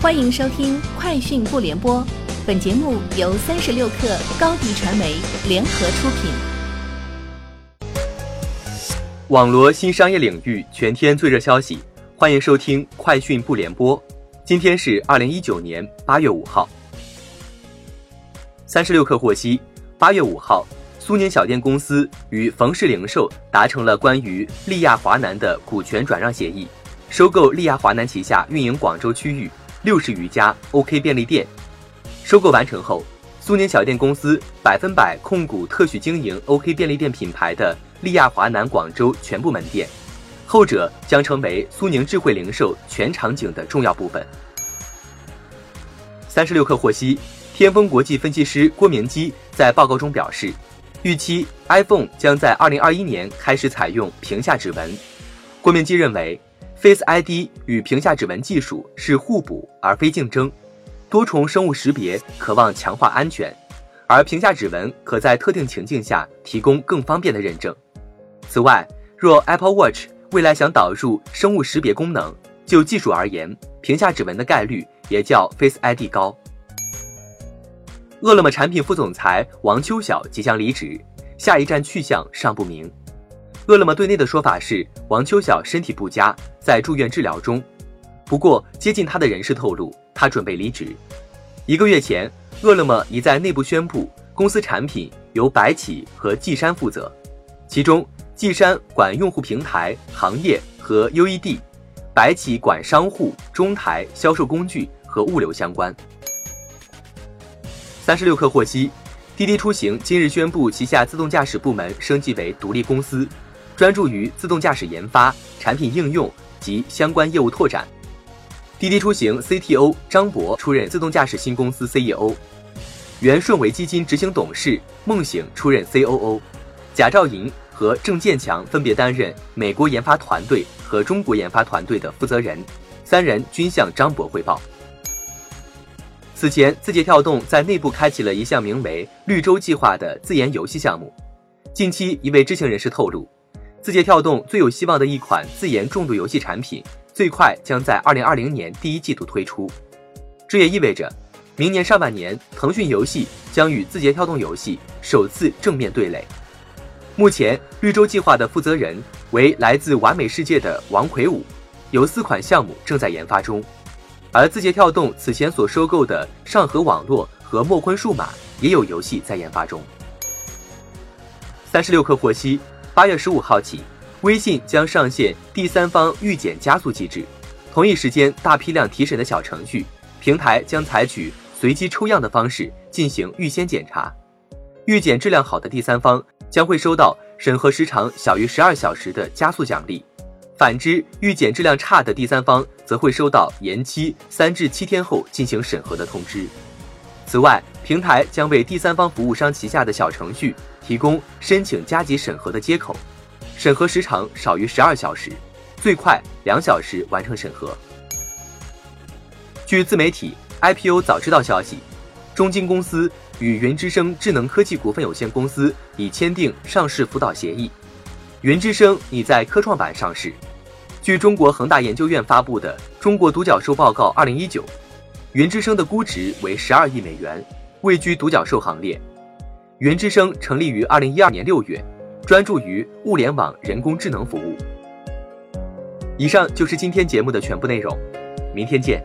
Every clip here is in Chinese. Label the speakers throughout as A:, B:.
A: 欢迎收听《快讯不联播》，本节目由三十六克高低传媒联合出品。
B: 网罗新商业领域全天最热消息，欢迎收听《快讯不联播》。今天是二零一九年八月五号。三十六克获悉，八月五号，苏宁小店公司与冯氏零售达成了关于利亚华南的股权转让协议，收购利亚华南旗下运营广州区域。六十余家 OK 便利店，收购完成后，苏宁小店公司百分百控股特许经营 OK 便利店品牌的利亚华南广州全部门店，后者将成为苏宁智慧零售全场景的重要部分。三十六氪获悉，天风国际分析师郭明基在报告中表示，预期 iPhone 将在二零二一年开始采用屏下指纹。郭明基认为。Face ID 与屏下指纹技术是互补而非竞争，多重生物识别渴望强化安全，而屏下指纹可在特定情境下提供更方便的认证。此外，若 Apple Watch 未来想导入生物识别功能，就技术而言，屏下指纹的概率也较 Face ID 高。饿了么产品副总裁王秋晓即将离职，下一站去向尚不明。饿了么对内的说法是，王秋晓身体不佳，在住院治疗中。不过，接近他的人士透露，他准备离职。一个月前，饿了么已在内部宣布，公司产品由白起和季山负责，其中季山管用户平台、行业和 UED，白起管商户、中台、销售工具和物流相关。三十六氪获悉，滴滴出行今日宣布，旗下自动驾驶部门升级为独立公司。专注于自动驾驶研发、产品应用及相关业务拓展。滴滴出行 CTO 张博出任自动驾驶新公司 CEO，原顺为基金执行董事孟醒出任 COO，贾兆银和郑建强分别担任美国研发团队和中国研发团队的负责人，三人均向张博汇报。此前，字节跳动在内部开启了一项名为“绿洲计划”的自研游戏项目。近期，一位知情人士透露。字节跳动最有希望的一款自研重度游戏产品，最快将在二零二零年第一季度推出。这也意味着，明年上半年，腾讯游戏将与字节跳动游戏首次正面对垒。目前，绿洲计划的负责人为来自完美世界的王魁武，有四款项目正在研发中。而字节跳动此前所收购的上合网络和墨坤数码也有游戏在研发中。三十六氪获悉。八月十五号起，微信将上线第三方预检加速机制。同一时间，大批量提审的小程序平台将采取随机抽样的方式进行预先检查。预检质量好的第三方将会收到审核时长小于十二小时的加速奖励，反之，预检质量差的第三方则会收到延期三至七天后进行审核的通知。此外，平台将为第三方服务商旗下的小程序。提供申请加急审核的接口，审核时长少于十二小时，最快两小时完成审核。据自媒体 IPO 早知道消息，中金公司与云之声智能科技股份有限公司已签订上市辅导协议，云之声拟在科创板上市。据中国恒大研究院发布的《中国独角兽报告二零一九》，云之声的估值为十二亿美元，位居独角兽行列。云之声成立于二零一二年六月，专注于物联网、人工智能服务。以上就是今天节目的全部内容，明天见。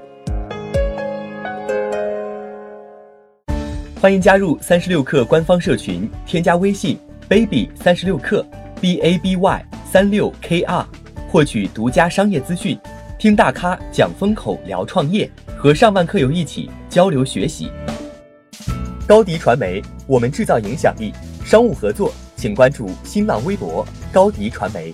B: 欢迎加入三十六氪官方社群，添加微信 baby 三十六氪 b a b y 三六 k r，获取独家商业资讯，听大咖讲风口，聊创业，和上万客友一起交流学习。高迪传媒，我们制造影响力。商务合作，请关注新浪微博高迪传媒。